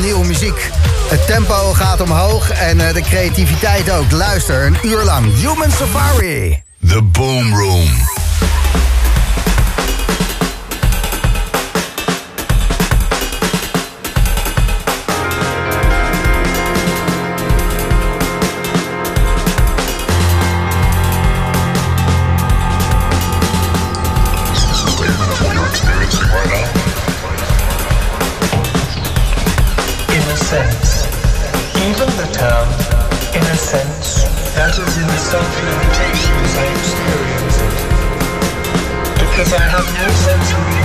nieuwe muziek. Het tempo gaat omhoog en de creativiteit ook. Luister, een uur lang. Human Safari. The Boom Room. limitations I. Because I have no sense of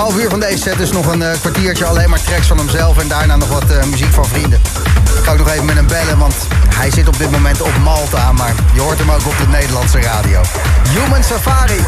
half uur van deze set is nog een uh, kwartiertje alleen maar tracks van hemzelf en daarna nog wat uh, muziek van vrienden. Ik ga ook nog even met hem bellen, want hij zit op dit moment op Malta, maar je hoort hem ook op de Nederlandse radio. Human Safari.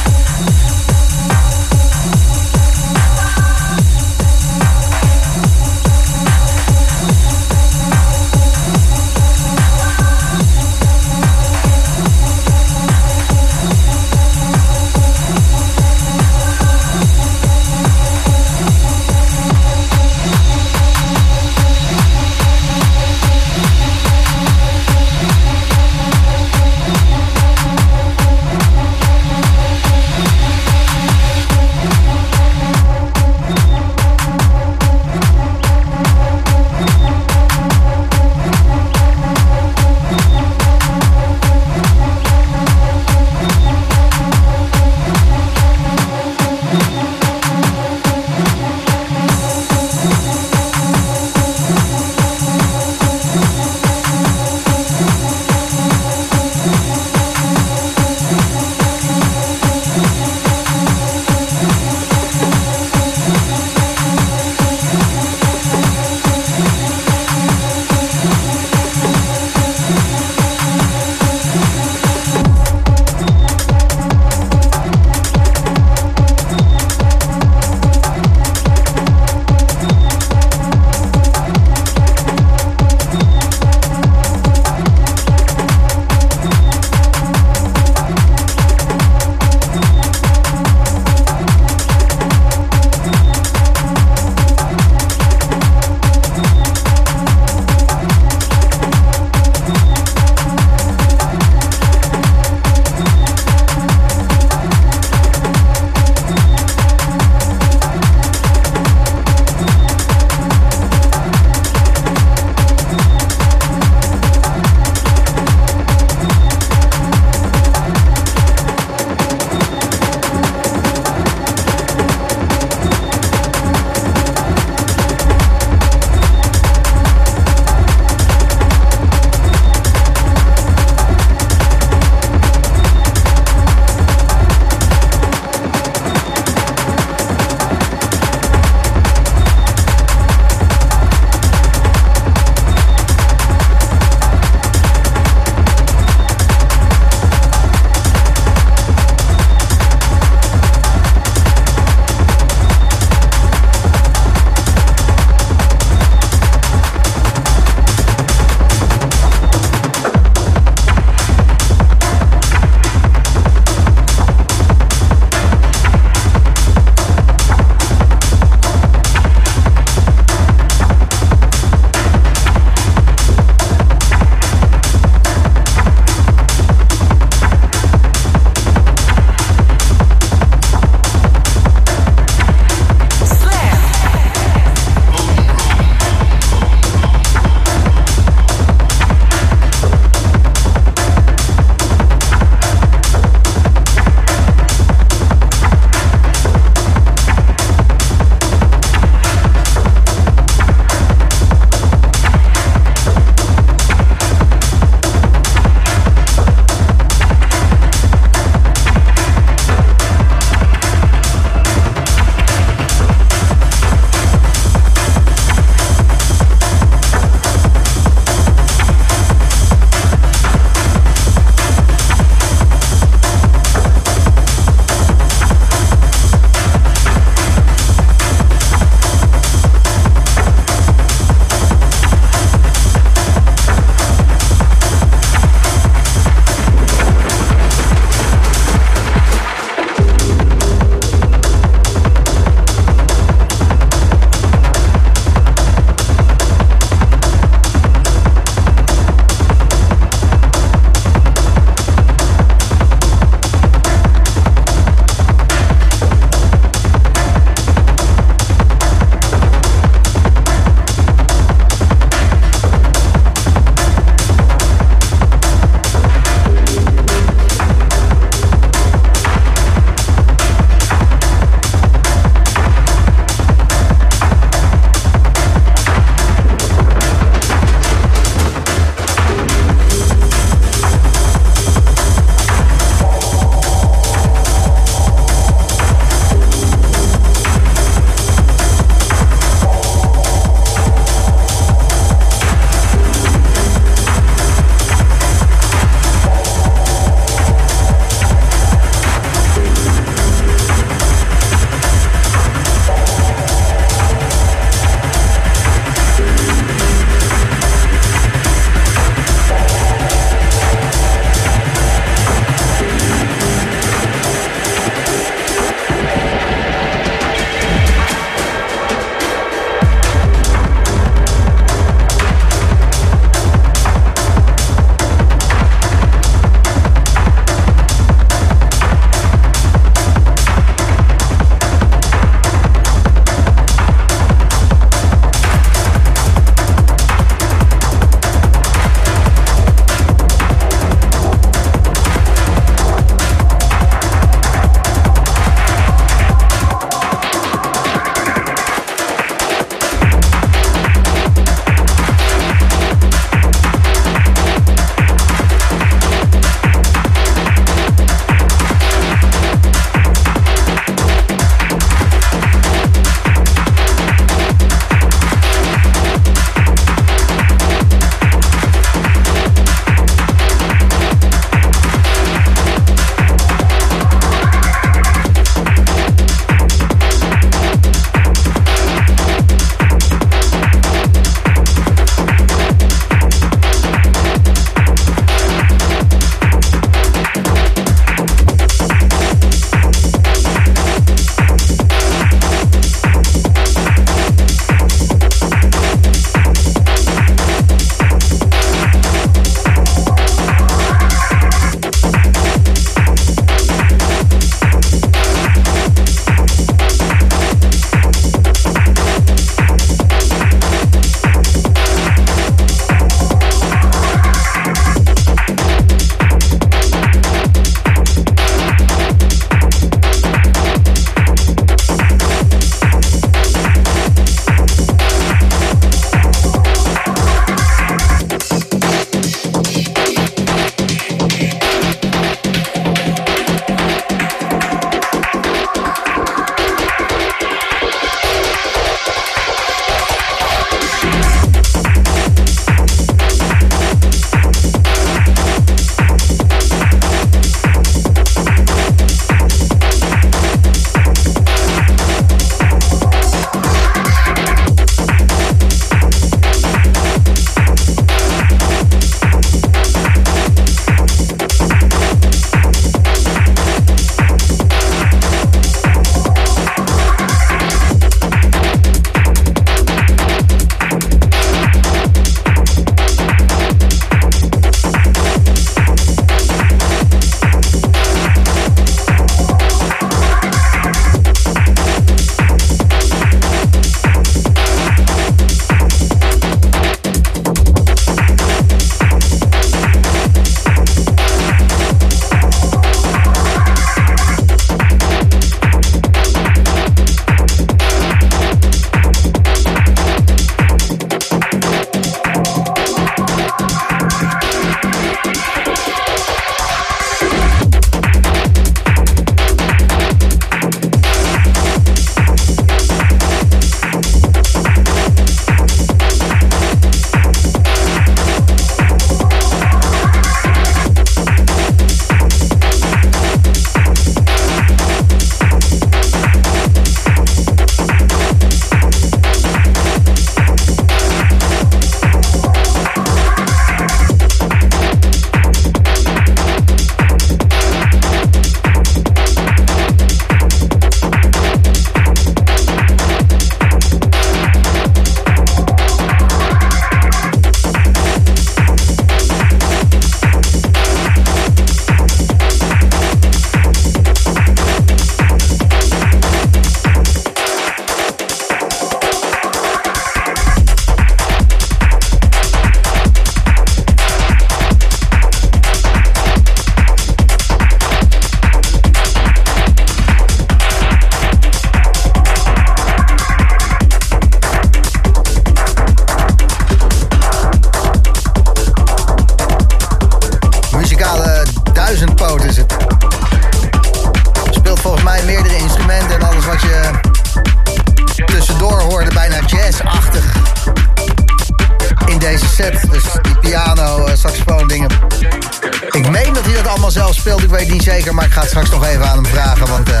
Ik weet niet zeker, maar ik ga straks nog even aan hem vragen, want... Uh,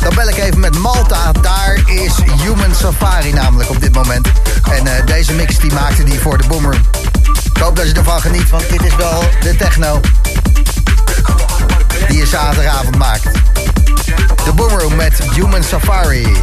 dan bel ik even met Malta. Daar is Human Safari namelijk op dit moment. En uh, deze mix die maakte die voor de Boomroom. Ik hoop dat je ervan geniet, want dit is wel de techno die je zaterdagavond maakt. De Boomroom met Human Safari.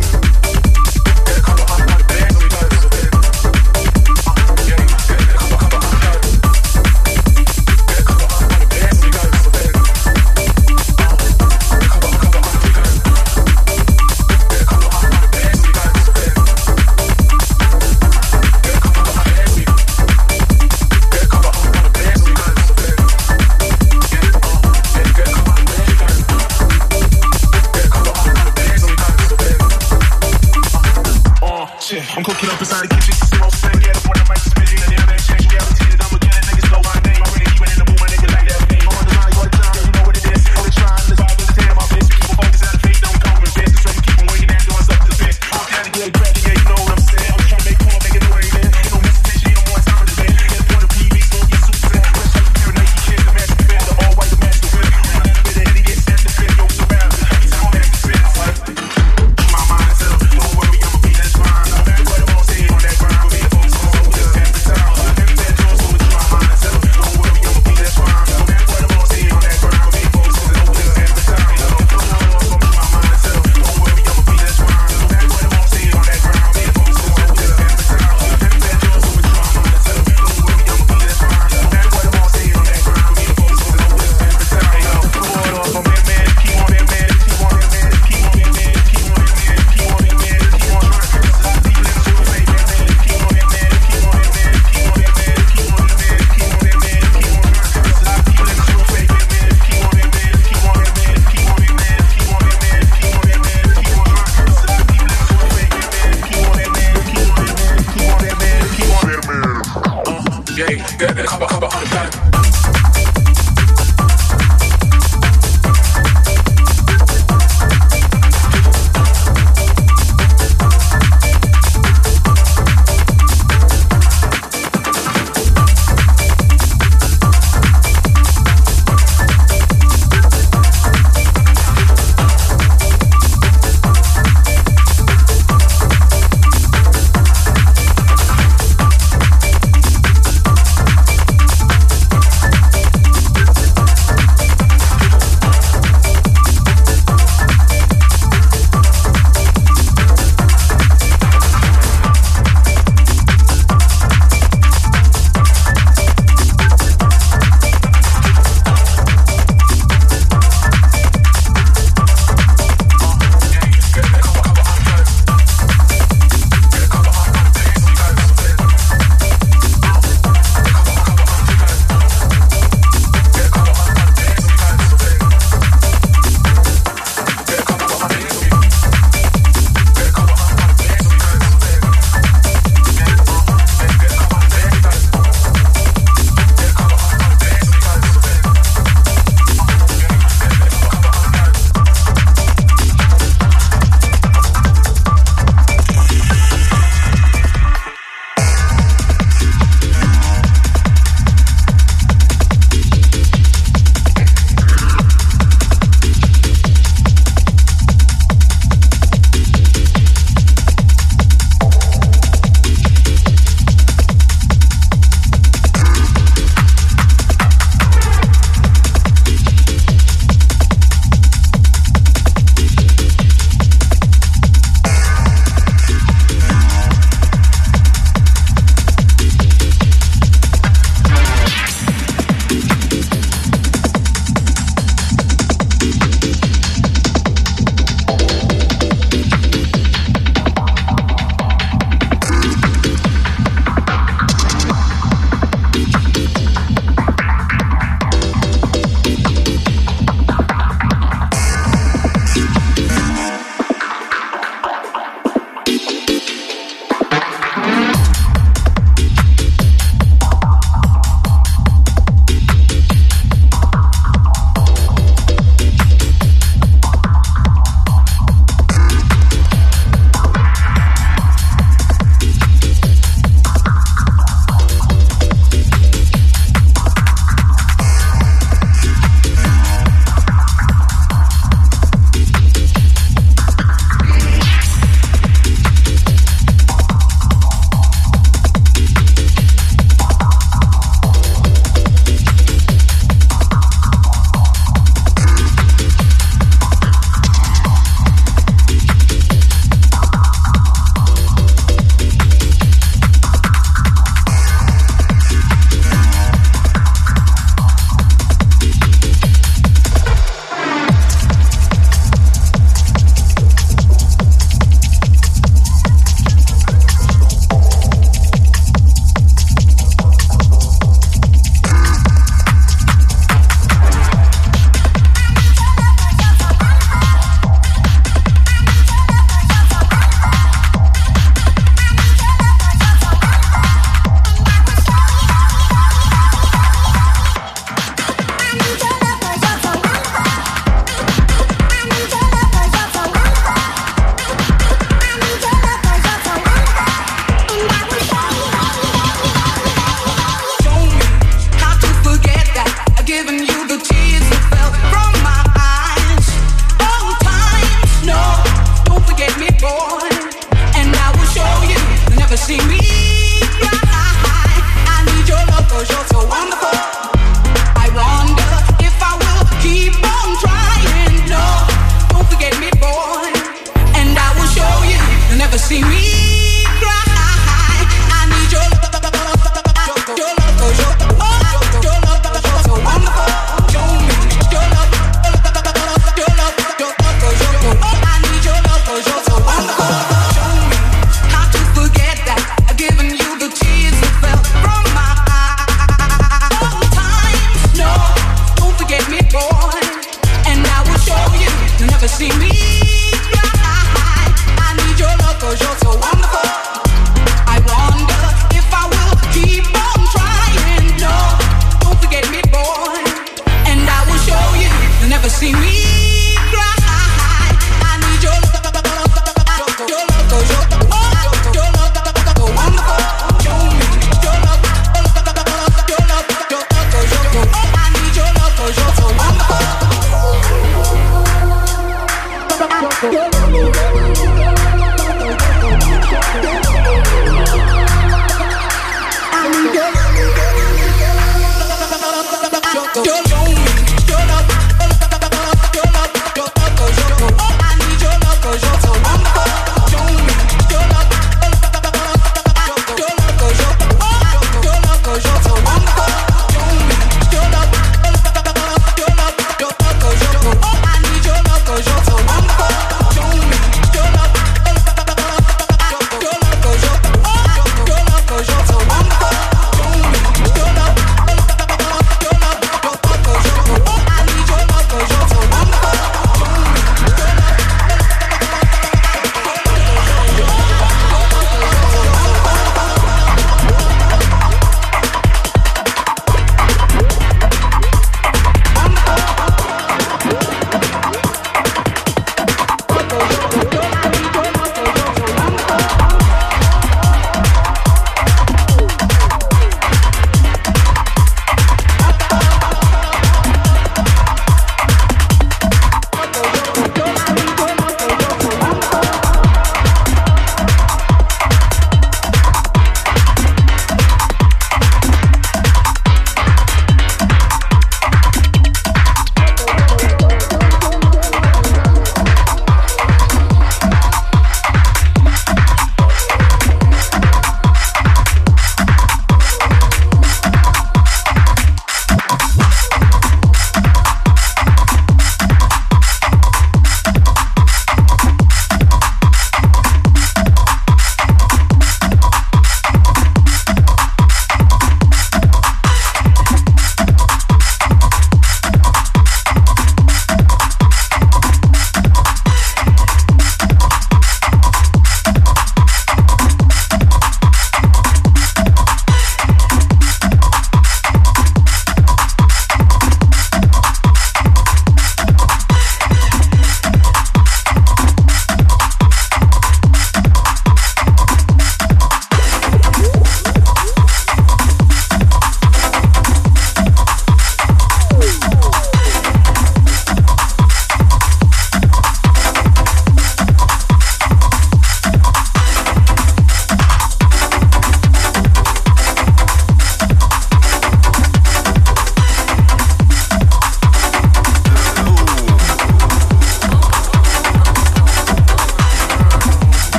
또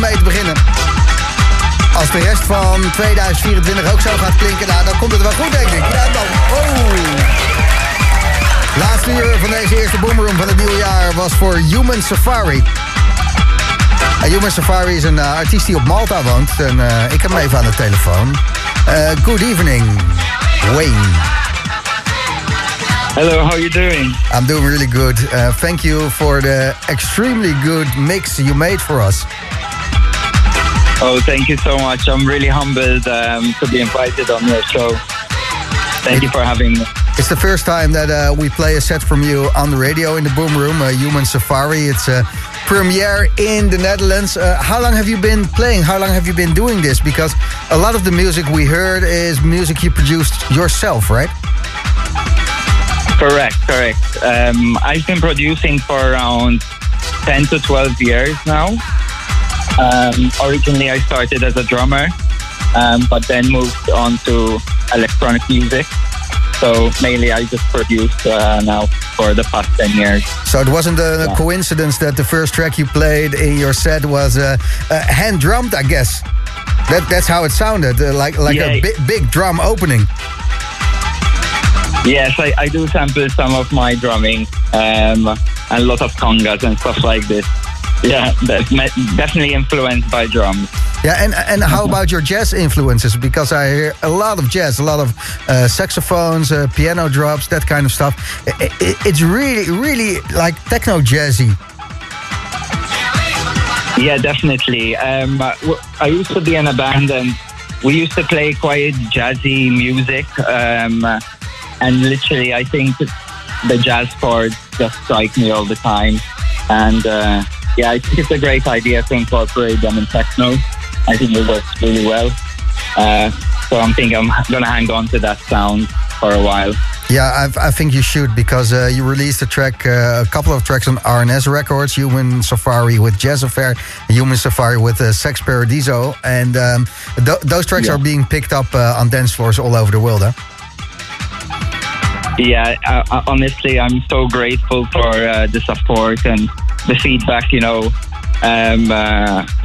beginnen. Als de rest van 2024 ook zo gaat klinken, nou, dan komt het wel goed, denk ik. Ja, dan. Oh. Laatste uur van deze eerste boomroom van het nieuwe jaar was voor Human Safari. Human Safari is een uh, artiest die op Malta woont. En uh, ik heb hem even aan de telefoon. Uh, good evening, Wayne. Hello, how are you doing? I'm doing really good. Uh, thank you for the extremely good mix you made for us. Oh, thank you so much. I'm really humbled um, to be invited on your show. Thank you for having me. It's the first time that uh, we play a set from you on the radio in the Boom Room, uh, Human Safari. It's a premiere in the Netherlands. Uh, how long have you been playing? How long have you been doing this? Because a lot of the music we heard is music you produced yourself, right? Correct, correct. Um, I've been producing for around 10 to 12 years now. Um, originally, I started as a drummer, um, but then moved on to electronic music. So mainly, I just produce uh, now for the past ten years. So it wasn't a yeah. coincidence that the first track you played in your set was uh, uh, hand drummed, I guess. That that's how it sounded, uh, like like yeah. a big big drum opening. Yes, I, I do sample some of my drumming um, and a lot of congas and stuff like this. Yeah, that's definitely influenced by drums. Yeah, and and how about your jazz influences? Because I hear a lot of jazz, a lot of uh, saxophones, uh, piano drops, that kind of stuff. It, it, it's really, really like techno jazzy. Yeah, definitely. Um, I used to be in a band and we used to play quite jazzy music. Um, and literally, I think the jazz chords just strike me all the time. And uh, yeah, I think it's a great idea to incorporate them in techno. I think it works really well. Uh, so I'm thinking I'm going to hang on to that sound for a while. Yeah, I've, i think you should because uh, you released a track, uh, a couple of tracks on RNS Records, Human Safari with Jazz Affair, Human Safari with uh, Sex Paradiso, and um, th those tracks yeah. are being picked up uh, on dance floors all over the world. Huh? Yeah, uh, honestly, I'm so grateful for uh, the support and the feedback. You know, um,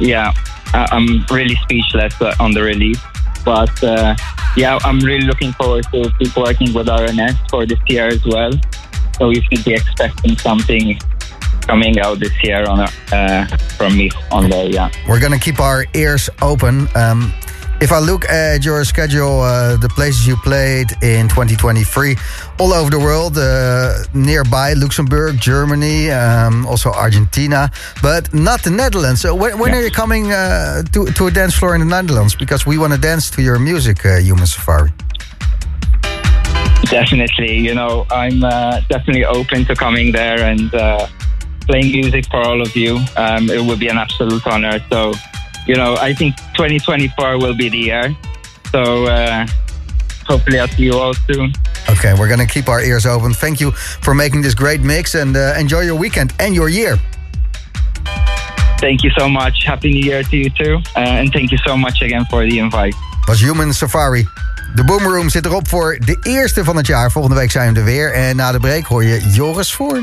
yeah, I'm really speechless on the release. But uh, yeah, I'm really looking forward to keep working with RNS for this year as well. So you should be expecting something coming out this year on uh, from me on there. Yeah, we're gonna keep our ears open. Um, if I look at your schedule, uh, the places you played in 2023, all over the world, uh, nearby Luxembourg, Germany, um, also Argentina, but not the Netherlands. So when, when yeah. are you coming uh, to, to a dance floor in the Netherlands? Because we want to dance to your music, uh, Human Safari. Definitely. You know, I'm uh, definitely open to coming there and uh, playing music for all of you. Um, it would be an absolute honor. So, you know, I think 2024 will be the year. So uh, hopefully I'll see you all soon. Okay, we're going to keep our ears open. Thank you for making this great mix and uh, enjoy your weekend and your year. Thank you so much. Happy New Year to you too. Uh, and thank you so much again for the invite. Was Human Safari. De Boom Room zit erop voor de eerste van het jaar. Volgende week zijn we er weer. En na de break hoor je Joris voor.